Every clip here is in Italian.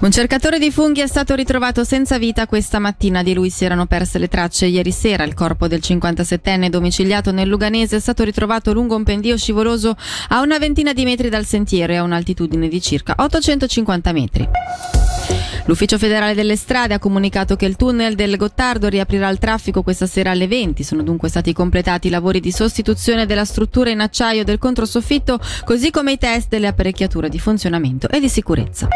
Un cercatore di funghi è stato ritrovato senza vita questa mattina. Di lui si erano perse le tracce ieri sera. Il corpo del 57enne domiciliato nel Luganese è stato ritrovato lungo un pendio scivoloso a una ventina di metri dal sentiero e a un'altitudine di circa 850 metri. L'Ufficio federale delle strade ha comunicato che il tunnel del Gottardo riaprirà al traffico questa sera alle 20. Sono dunque stati completati i lavori di sostituzione della struttura in acciaio del controsoffitto, così come i test delle apparecchiature di funzionamento e di sicurezza.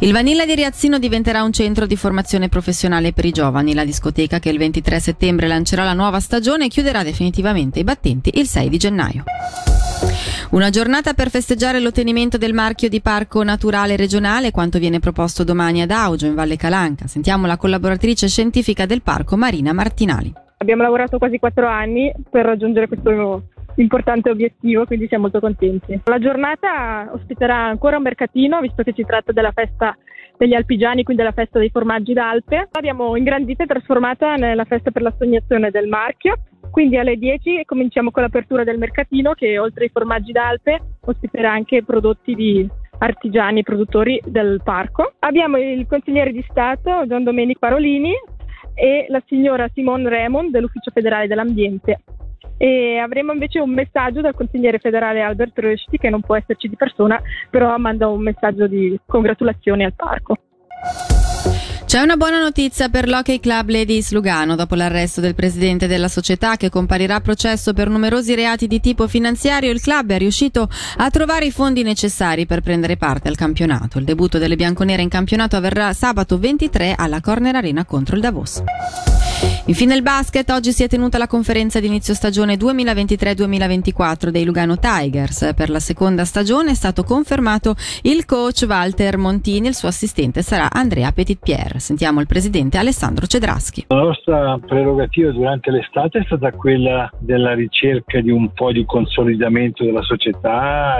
Il Vanilla di Riazzino diventerà un centro di formazione professionale per i giovani. La discoteca che il 23 settembre lancerà la nuova stagione chiuderà definitivamente i battenti il 6 di gennaio. Una giornata per festeggiare l'ottenimento del marchio di parco naturale regionale, quanto viene proposto domani ad Augio, in Valle Calanca. Sentiamo la collaboratrice scientifica del parco, Marina Martinali. Abbiamo lavorato quasi quattro anni per raggiungere questo importante obiettivo, quindi siamo molto contenti. La giornata ospiterà ancora un mercatino, visto che si tratta della festa degli alpigiani, quindi della festa dei formaggi d'Alpe. L'abbiamo ingrandita e trasformata nella festa per la sognazione del marchio. Quindi alle 10 cominciamo con l'apertura del mercatino che oltre ai formaggi d'Alpe ospiterà anche prodotti di artigiani e produttori del parco. Abbiamo il consigliere di Stato Gian Domenico Parolini e la signora Simone Raymond dell'Ufficio federale dell'ambiente e avremo invece un messaggio dal consigliere federale Albert Rösti che non può esserci di persona, però manda un messaggio di congratulazioni al parco. C'è una buona notizia per l'Hockey Club Ladies Lugano dopo l'arresto del presidente della società che comparirà a processo per numerosi reati di tipo finanziario. Il club è riuscito a trovare i fondi necessari per prendere parte al campionato. Il debutto delle bianconere in campionato avverrà sabato 23 alla Corner Arena contro il Davos. Infine il basket, oggi si è tenuta la conferenza di inizio stagione 2023-2024 dei Lugano Tigers. Per la seconda stagione è stato confermato il coach Walter Montini, il suo assistente sarà Andrea Petitpierre. Sentiamo il presidente Alessandro Cedraschi. La nostra prerogativa durante l'estate è stata quella della ricerca di un po' di consolidamento della società,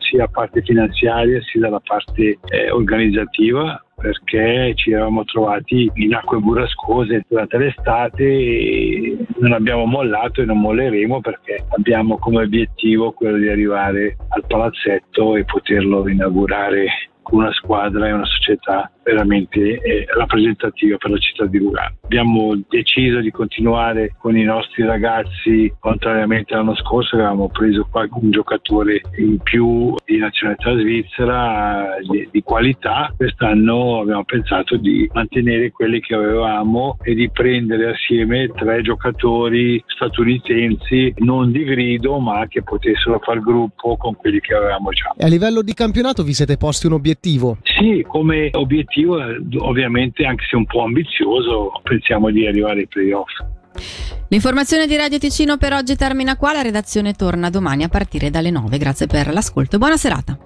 sia da parte finanziaria sia dalla parte eh, organizzativa perché ci eravamo trovati in acque burrascose durante l'estate e non abbiamo mollato e non molleremo perché abbiamo come obiettivo quello di arrivare al palazzetto e poterlo inaugurare con una squadra e una società veramente eh, rappresentativa per la città di Lugano. Abbiamo deciso di continuare con i nostri ragazzi, contrariamente all'anno scorso avevamo preso un giocatore in più di nazionalità svizzera di, di qualità. Quest'anno abbiamo pensato di mantenere quelli che avevamo e di prendere assieme tre giocatori statunitensi non di grido ma che potessero far gruppo con quelli che avevamo già. E a livello di campionato vi siete posti un obiettivo? Sì, come obiettivo obiettivo, ovviamente anche se un po' ambizioso, pensiamo di arrivare ai playoff. L'informazione di Radio Ticino per oggi termina qua, la redazione torna domani a partire dalle 9. Grazie per l'ascolto e buona serata.